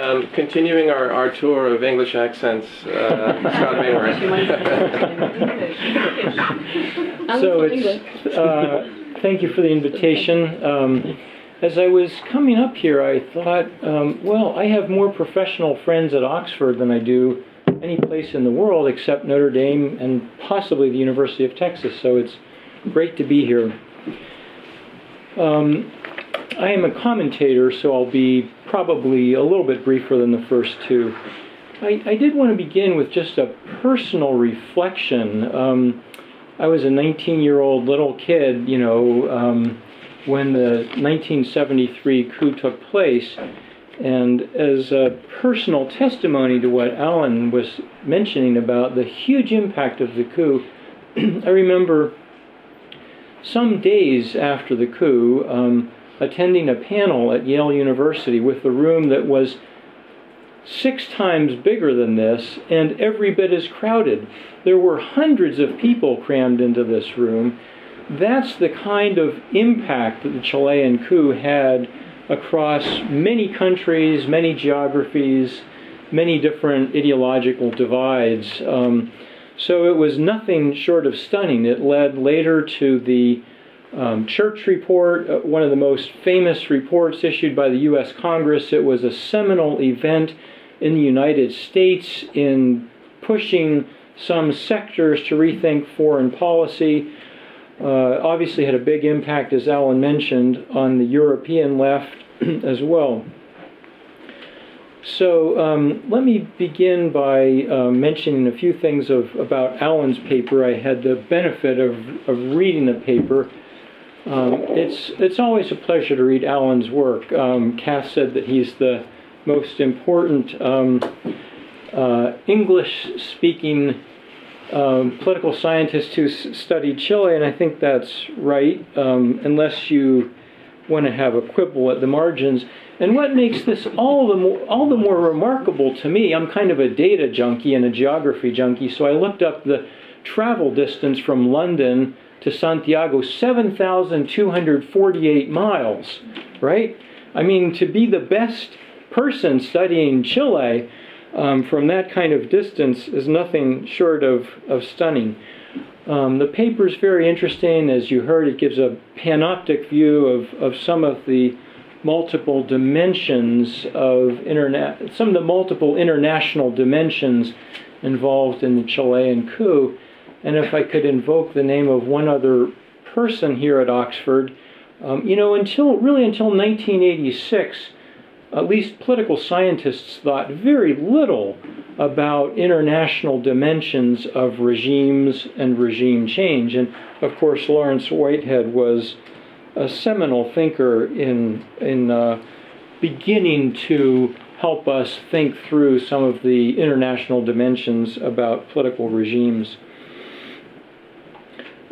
Um, continuing our, our tour of English accents, uh, Scott Mainwaring. [LAUGHS] so it's, uh, thank you for the invitation. Um, as I was coming up here, I thought, um, well, I have more professional friends at Oxford than I do any place in the world except Notre Dame and possibly the University of Texas. So it's great to be here. Um, I am a commentator, so I'll be probably a little bit briefer than the first two. I, I did want to begin with just a personal reflection. Um, I was a 19 year old little kid, you know, um, when the 1973 coup took place. And as a personal testimony to what Alan was mentioning about the huge impact of the coup, [CLEARS THROAT] I remember some days after the coup um, attending a panel at Yale University with a room that was six times bigger than this and every bit as crowded. There were hundreds of people crammed into this room. That's the kind of impact that the Chilean coup had across many countries, many geographies, many different ideological divides. Um, so it was nothing short of stunning. It led later to the um, Church Report, uh, one of the most famous reports issued by the U.S. Congress. It was a seminal event in the United States in pushing some sectors to rethink foreign policy. Uh, obviously, had a big impact, as Alan mentioned, on the European left [CLEARS THROAT] as well. So um, let me begin by uh, mentioning a few things of, about Alan's paper. I had the benefit of, of reading the paper. Um, it's, it's always a pleasure to read Alan's work. Um, Cath said that he's the most important um, uh, English speaking um, political scientist who studied Chile, and I think that's right, um, unless you want to have a quibble at the margins. And what makes this all the more, all the more remarkable to me, I'm kind of a data junkie and a geography junkie, so I looked up the travel distance from London to Santiago 7,248 miles, right? I mean, to be the best person studying Chile um, from that kind of distance is nothing short of, of stunning. Um, the paper is very interesting. As you heard, it gives a panoptic view of, of some of the multiple dimensions of internet, some of the multiple international dimensions involved in the Chilean coup. And if I could invoke the name of one other person here at Oxford, um, you know, until really until 1986, at least political scientists thought very little about international dimensions of regimes and regime change. And of course, Laurence Whitehead was a seminal thinker in, in uh, beginning to help us think through some of the international dimensions about political regimes.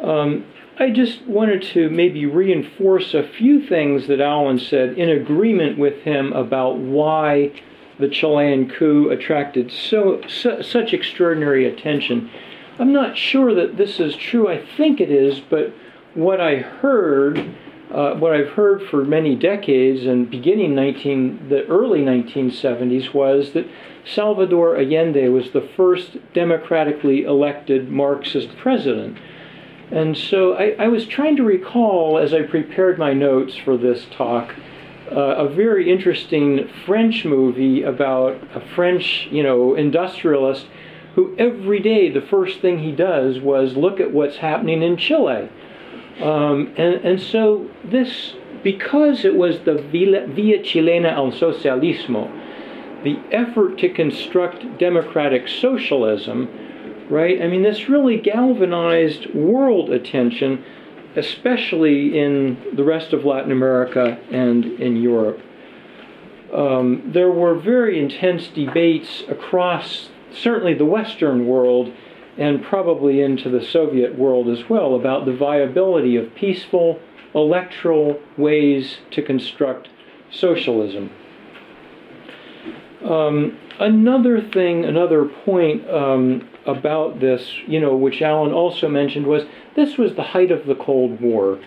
Um, I just wanted to maybe reinforce a few things that Alan said in agreement with him about why the Chilean coup attracted so, such extraordinary attention. I'm not sure that this is true. I think it is, but what I heard, uh, what I've heard for many decades and beginning 19 the early 1970s was that Salvador Allende was the first democratically elected Marxist president. And so I, I, was trying to recall as I prepared my notes for this talk uh, a very interesting French movie about a French, you know, industrialist who every day the first thing he does was look at what's happening in Chile. Um, and, and so this, because it was the Via Chilena al Socialismo, the effort to construct democratic socialism, right? I mean, this really galvanized world attention, especially in the rest of Latin America and in Europe. Um, there were very intense debates across certainly the Western world and probably into the Soviet world as well about the viability of peaceful electoral ways to construct socialism. Um, another thing, another point um, about this, you know, which Alan also mentioned, was this was the height of the Cold War,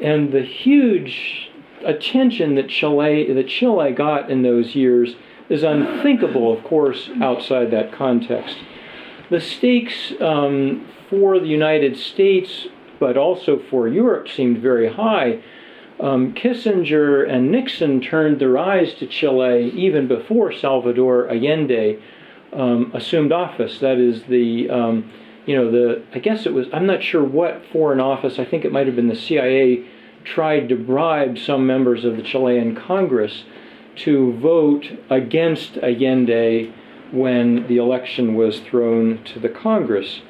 and the huge attention that Chile that Chile got in those years is unthinkable, of course, outside that context. The stakes um, for the United States, but also for Europe, seemed very high. Um, Kissinger and Nixon turned their eyes to Chile even before Salvador Allende um, assumed office. That is the, um, you know, the I guess it was I'm not sure what foreign office. I think it might have been the CIA tried to bribe some members of the Chilean Congress to vote against Allende when the election was thrown to the Congress.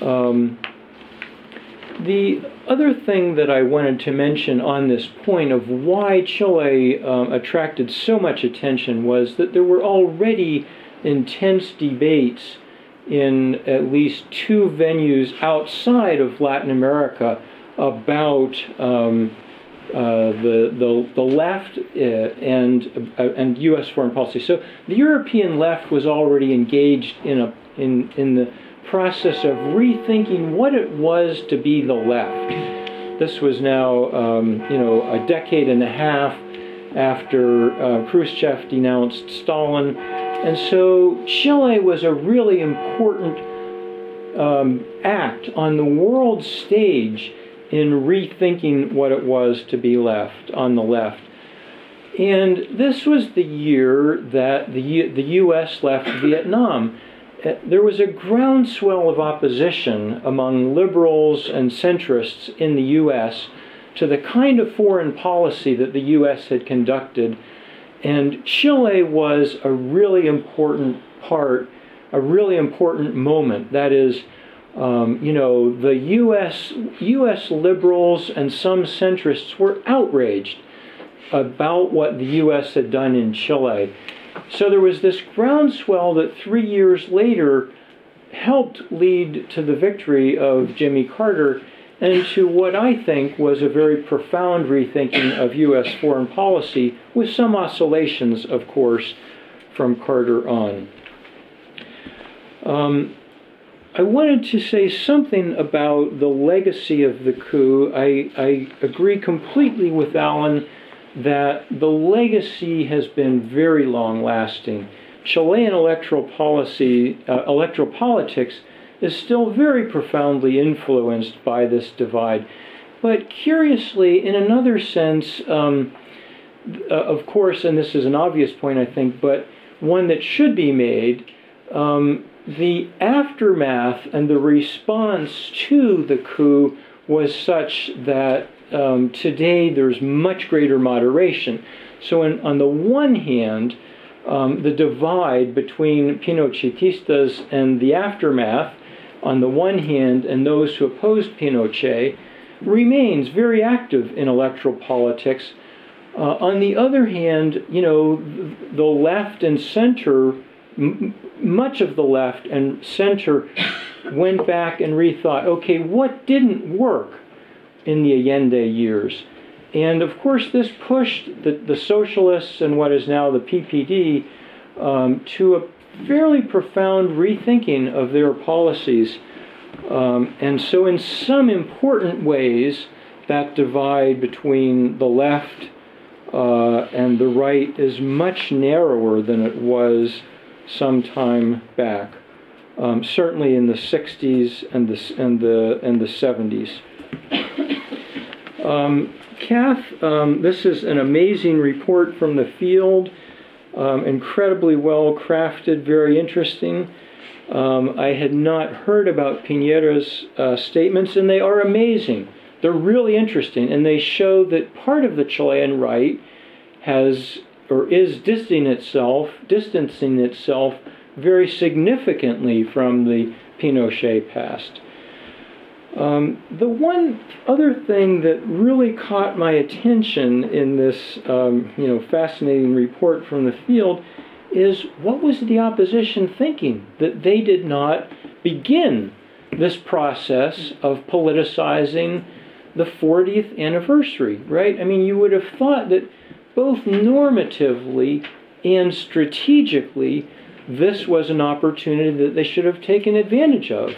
Um, the other thing that I wanted to mention on this point of why Chile um, attracted so much attention was that there were already intense debates in at least two venues outside of Latin America about um, uh, the, the, the left uh, and, uh, and U.S. foreign policy. So the European left was already engaged in, a, in, in the process of rethinking what it was to be the left. This was now, um, you know, a decade and a half after uh, Khrushchev denounced Stalin. And so Chile was a really important um, act on the world stage in rethinking what it was to be left on the left. And this was the year that the, U- the U.S. left Vietnam. Uh, there was a groundswell of opposition among liberals and centrists in the U.S. to the kind of foreign policy that the U.S. had conducted. And Chile was a really important part, a really important moment. That is, um, you know, the U.S. U.S. liberals and some centrists were outraged about what the U.S. had done in Chile. So there was this groundswell that three years later helped lead to the victory of Jimmy Carter and to what I think was a very profound rethinking of U.S. foreign policy, with some oscillations, of course, from Carter on. Um, I wanted to say something about the legacy of the coup. I, I agree completely with Alan that the legacy has been very long lasting. Chilean electoral policy, uh, electoral politics is still very profoundly influenced by this divide. But curiously, in another sense, um, uh, of course, and this is an obvious point, I think, but one that should be made, um, the aftermath and the response to the coup was such that um, today there's much greater moderation. So, in, on the one hand, um, the divide between Pinochetistas and the aftermath, on the one hand, and those who opposed Pinochet, remains very active in electoral politics. Uh, on the other hand, you know, the left and center m- much of the left and center [COUGHS] went back and rethought okay, what didn't work in the Allende years? And of course, this pushed the, the socialists and what is now the PPD um, to a fairly profound rethinking of their policies. Um, and so, in some important ways, that divide between the left uh, and the right is much narrower than it was some time back, um, certainly in the 60s and the, and the, and the 70s. Um, Cath, um, this is an amazing report from the field, um, incredibly well crafted, very interesting. Um, I had not heard about Piñera's uh, statements, and they are amazing. They're really interesting, and they show that part of the Chilean right has or is distancing itself, distancing itself very significantly from the Pinochet past. Um, the one other thing that really caught my attention in this, um, you know, fascinating report from the field is what was the opposition thinking that they did not begin this process of politicizing the 40th anniversary, right? I mean, you would have thought that both normatively and strategically, this was an opportunity that they should have taken advantage of.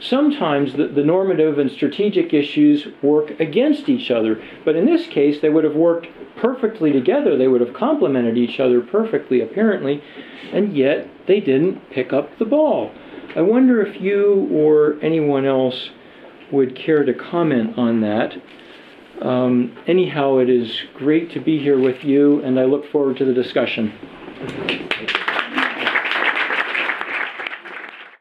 Sometimes the, the normative and strategic issues work against each other. But in this case, they would have worked perfectly together. They would have complemented each other perfectly, apparently, and yet they didn't pick up the ball. I wonder if you or anyone else would care to comment on that. Um, anyhow, it is great to be here with you, and I look forward to the discussion.